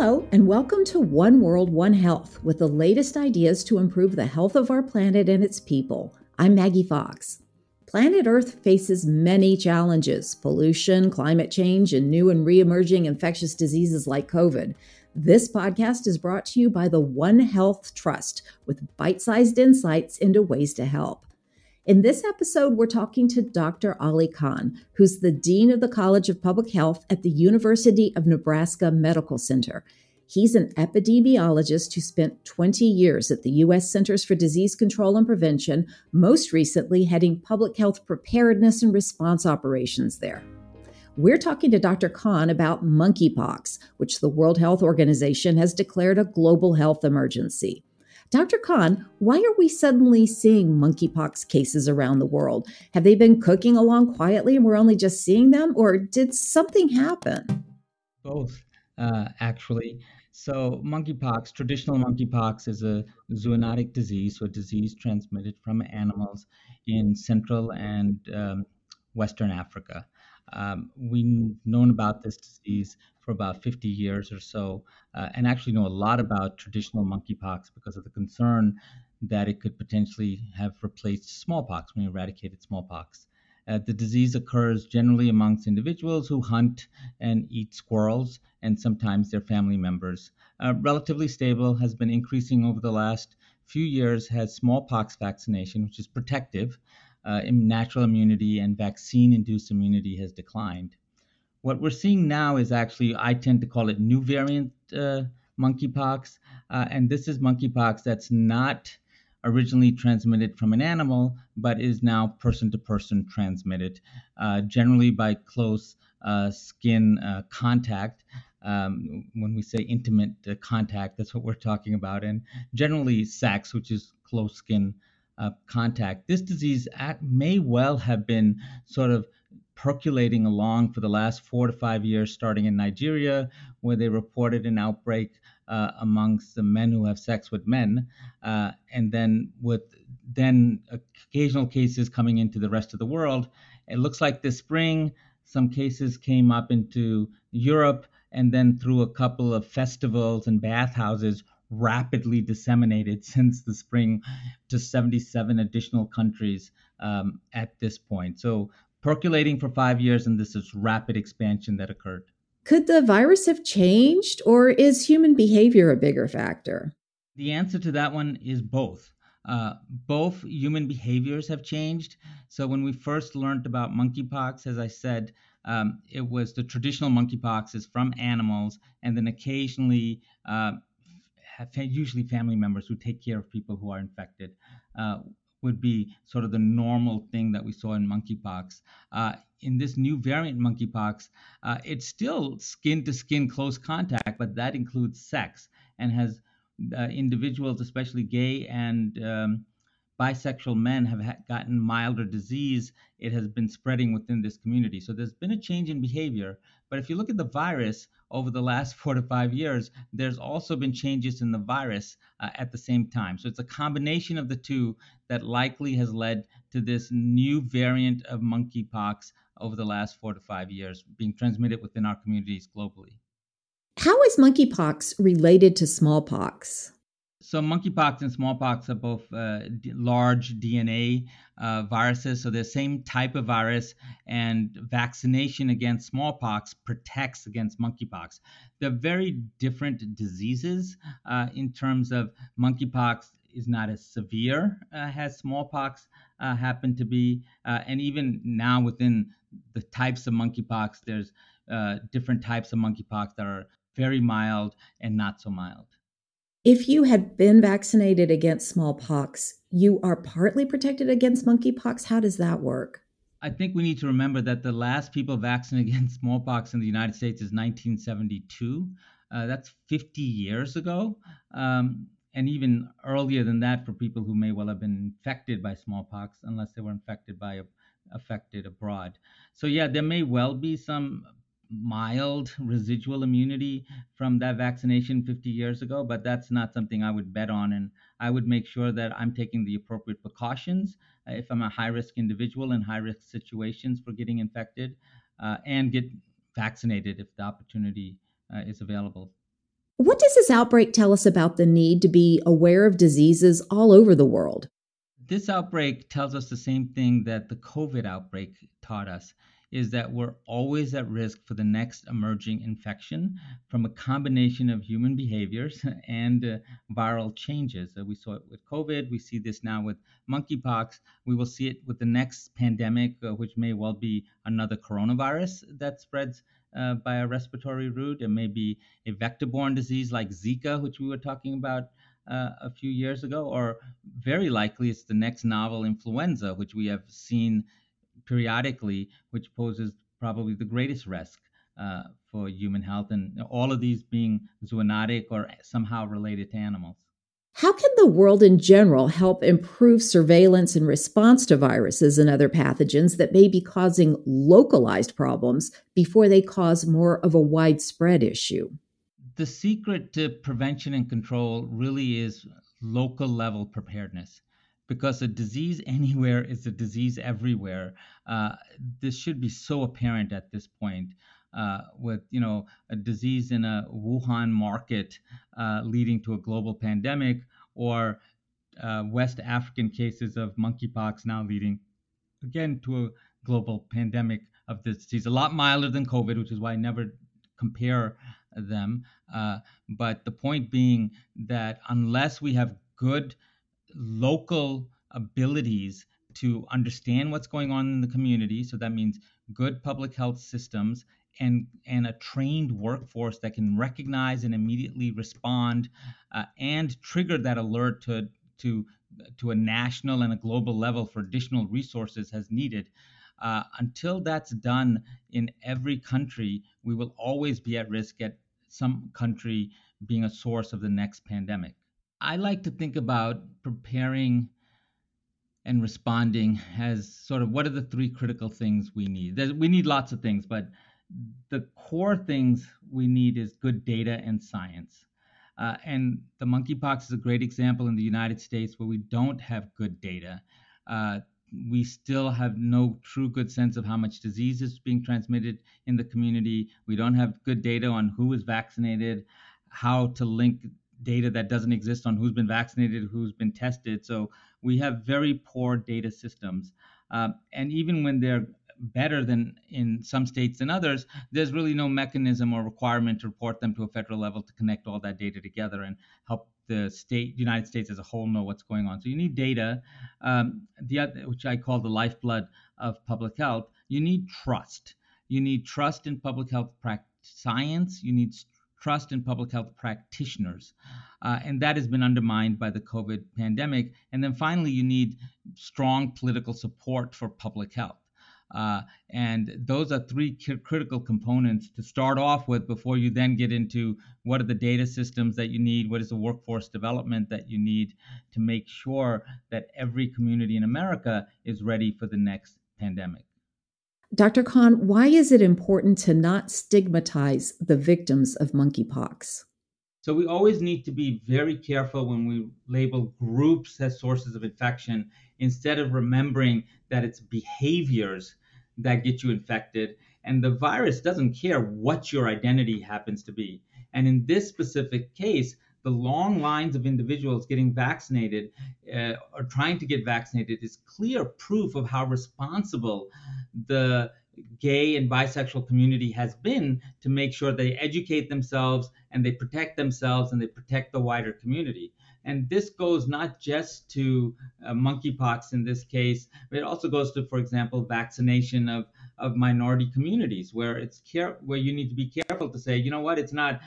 Hello, and welcome to One World, One Health with the latest ideas to improve the health of our planet and its people. I'm Maggie Fox. Planet Earth faces many challenges pollution, climate change, and new and re emerging infectious diseases like COVID. This podcast is brought to you by the One Health Trust with bite sized insights into ways to help. In this episode, we're talking to Dr. Ali Khan, who's the Dean of the College of Public Health at the University of Nebraska Medical Center. He's an epidemiologist who spent 20 years at the U.S. Centers for Disease Control and Prevention, most recently heading public health preparedness and response operations there. We're talking to Dr. Khan about monkeypox, which the World Health Organization has declared a global health emergency. Dr. Khan, why are we suddenly seeing monkeypox cases around the world? Have they been cooking along quietly and we're only just seeing them, or did something happen? Both, uh, actually. So, monkeypox, traditional monkeypox, is a zoonotic disease, so a disease transmitted from animals in Central and um, Western Africa. Um, we've known about this disease for about 50 years or so, uh, and actually know a lot about traditional monkeypox because of the concern that it could potentially have replaced smallpox when we eradicated smallpox. Uh, the disease occurs generally amongst individuals who hunt and eat squirrels and sometimes their family members. Uh, relatively stable, has been increasing over the last few years, has smallpox vaccination, which is protective uh, natural immunity and vaccine induced immunity has declined. What we're seeing now is actually, I tend to call it new variant uh, monkeypox. Uh, and this is monkeypox that's not originally transmitted from an animal, but is now person to person transmitted, uh, generally by close uh, skin uh, contact. Um, when we say intimate contact, that's what we're talking about. And generally, sex, which is close skin uh, contact. This disease may well have been sort of percolating along for the last four to five years, starting in Nigeria, where they reported an outbreak uh, amongst the men who have sex with men, uh, and then with then occasional cases coming into the rest of the world. It looks like this spring some cases came up into Europe, and then through a couple of festivals and bathhouses rapidly disseminated since the spring to 77 additional countries um, at this point. So percolating for five years, and this is rapid expansion that occurred. Could the virus have changed, or is human behavior a bigger factor? The answer to that one is both. Uh, both human behaviors have changed. So when we first learned about monkeypox, as I said, um, it was the traditional monkeypox is from animals, and then occasionally uh, usually family members who take care of people who are infected. Uh, would be sort of the normal thing that we saw in monkeypox. Uh, in this new variant monkeypox, uh, it's still skin to skin close contact, but that includes sex and has uh, individuals, especially gay and um, bisexual men have ha- gotten milder disease, it has been spreading within this community. So there's been a change in behavior. But if you look at the virus over the last four to five years, there's also been changes in the virus uh, at the same time. So it's a combination of the two that likely has led to this new variant of monkeypox over the last four to five years being transmitted within our communities globally. How is monkeypox related to smallpox? So monkeypox and smallpox are both uh, d- large DNA uh, viruses. So they're the same type of virus, and vaccination against smallpox protects against monkeypox. They're very different diseases uh, in terms of monkeypox is not as severe uh, as smallpox uh, happen to be, uh, and even now within the types of monkeypox, there's different types of monkeypox that are very mild and not so mild. If you had been vaccinated against smallpox, you are partly protected against monkeypox. How does that work? I think we need to remember that the last people vaccinated against smallpox in the United States is 1972. Uh, that's 50 years ago. Um, and even earlier than that for people who may well have been infected by smallpox, unless they were infected by a, affected abroad. So yeah, there may well be some mild residual immunity from that vaccination 50 years ago, but that's not something I would bet on. And I would make sure that I'm taking the appropriate precautions uh, if I'm a high risk individual in high risk situations for getting infected uh, and get vaccinated if the opportunity uh, is available. What does this outbreak tell us about the need to be aware of diseases all over the world? This outbreak tells us the same thing that the COVID outbreak taught us is that we're always at risk for the next emerging infection from a combination of human behaviors and uh, viral changes. Uh, we saw it with COVID. We see this now with monkeypox. We will see it with the next pandemic, uh, which may well be another coronavirus that spreads uh, by a respiratory route. It may be a vector borne disease like Zika, which we were talking about uh, a few years ago, or very likely it's the next novel influenza, which we have seen periodically, which poses probably the greatest risk uh, for human health, and all of these being zoonotic or somehow related to animals. How can the world in general help improve surveillance and response to viruses and other pathogens that may be causing localized problems before they cause more of a widespread issue? The secret to prevention and control really is local level preparedness because a disease anywhere is a disease everywhere. Uh, this should be so apparent at this point. Uh, with you know a disease in a Wuhan market uh, leading to a global pandemic, or uh, West African cases of monkeypox now leading again to a global pandemic of this disease. A lot milder than COVID, which is why I never compare them. Uh, but the point being that unless we have good local abilities to understand what's going on in the community. So that means good public health systems and and a trained workforce that can recognize and immediately respond uh, and trigger that alert to to to a national and a global level for additional resources as needed. Uh, until that's done in every country, we will always be at risk at some country being a source of the next pandemic. I like to think about preparing and responding as sort of what are the three critical things we need. There's, we need lots of things, but the core things we need is good data and science. Uh, and the monkeypox is a great example in the United States where we don't have good data. Uh, we still have no true good sense of how much disease is being transmitted in the community. We don't have good data on who is vaccinated, how to link data that doesn't exist on who's been vaccinated, who's been tested. So we have very poor data systems. Um, and even when they're better than in some states than others, there's really no mechanism or requirement to report them to a federal level to connect all that data together and help the state, United States as a whole, know what's going on. So you need data, um, the other, which I call the lifeblood of public health. You need trust. You need trust in public health practice science. You need trust in public health practitioners. Uh, and that has been undermined by the COVID pandemic. And then finally, you need strong political support for public health. Uh, and those are three critical components to start off with before you then get into what are the data systems that you need, what is the workforce development that you need to make sure that every community in America is ready for the next pandemic. Dr. Khan, why is it important to not stigmatize the victims of monkeypox? So, we always need to be very careful when we label groups as sources of infection instead of remembering that it's behaviors that get you infected. And the virus doesn't care what your identity happens to be. And in this specific case, the long lines of individuals getting vaccinated uh, or trying to get vaccinated is clear proof of how responsible the gay and bisexual community has been to make sure they educate themselves and they protect themselves and they protect the wider community. And this goes not just to uh, monkeypox in this case, but it also goes to, for example, vaccination of, of minority communities, where it's care where you need to be careful to say, you know what, it's not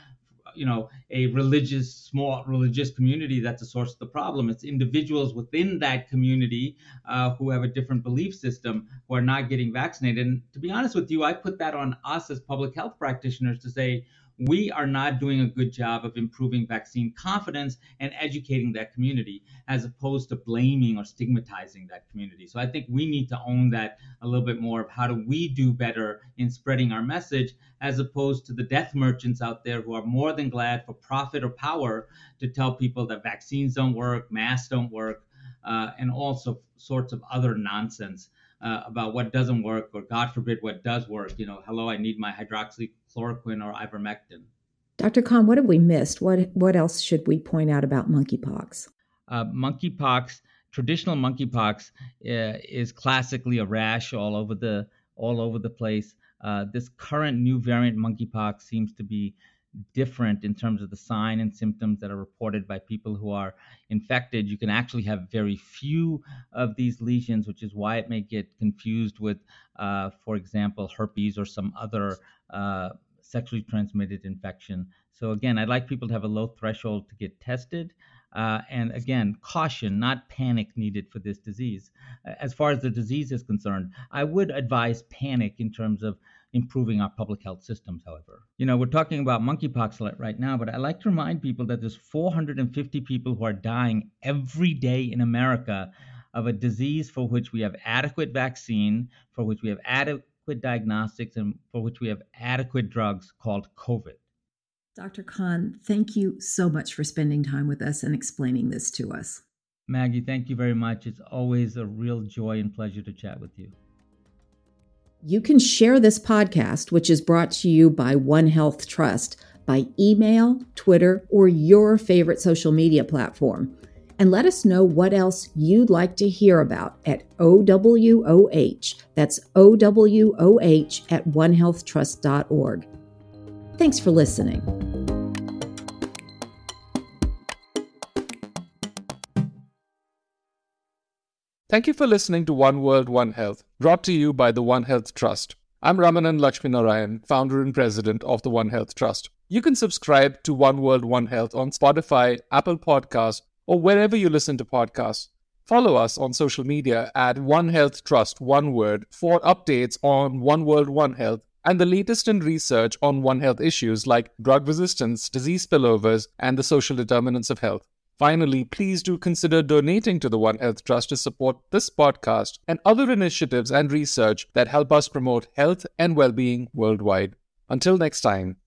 you know a religious small religious community that's a source of the problem. It's individuals within that community uh, who have a different belief system who are not getting vaccinated. And to be honest with you i put that on us as public health practitioners to say we are not doing a good job of improving vaccine confidence and educating that community as opposed to blaming or stigmatizing that community. So I think we need to own that a little bit more of how do we do better in spreading our message as opposed to the death merchants out there who are more than glad for profit or power to tell people that vaccines don't work, masks don't work, uh, and all so, sorts of other nonsense uh, about what doesn't work or God forbid what does work. You know, hello, I need my hydroxychloroquine or ivermectin. Dr. Khan, what have we missed? What what else should we point out about monkeypox? Uh, monkeypox, traditional monkeypox, uh, is classically a rash all over the all over the place. Uh, this current new variant monkeypox seems to be different in terms of the sign and symptoms that are reported by people who are infected. You can actually have very few of these lesions, which is why it may get confused with, uh, for example, herpes or some other uh, sexually transmitted infection. So, again, I'd like people to have a low threshold to get tested. Uh, and again, caution, not panic needed for this disease. As far as the disease is concerned, I would advise panic in terms of improving our public health systems, however. You know, we're talking about monkeypox right now, but I like to remind people that there's 450 people who are dying every day in America of a disease for which we have adequate vaccine, for which we have adequate diagnostics, and for which we have adequate drugs called COVID. Dr. Khan, thank you so much for spending time with us and explaining this to us. Maggie, thank you very much. It's always a real joy and pleasure to chat with you. You can share this podcast, which is brought to you by One Health Trust, by email, Twitter, or your favorite social media platform. And let us know what else you'd like to hear about at OWOH. That's OWOH at onehealthtrust.org. Thanks for listening. Thank you for listening to One World, One Health, brought to you by the One Health Trust. I'm Ramanan Laxminarayan, founder and president of the One Health Trust. You can subscribe to One World, One Health on Spotify, Apple Podcasts, or wherever you listen to podcasts. Follow us on social media at One Health Trust, one word, for updates on One World, One Health and the latest in research on One Health issues like drug resistance, disease spillovers, and the social determinants of health. Finally, please do consider donating to the One Health Trust to support this podcast and other initiatives and research that help us promote health and well being worldwide. Until next time.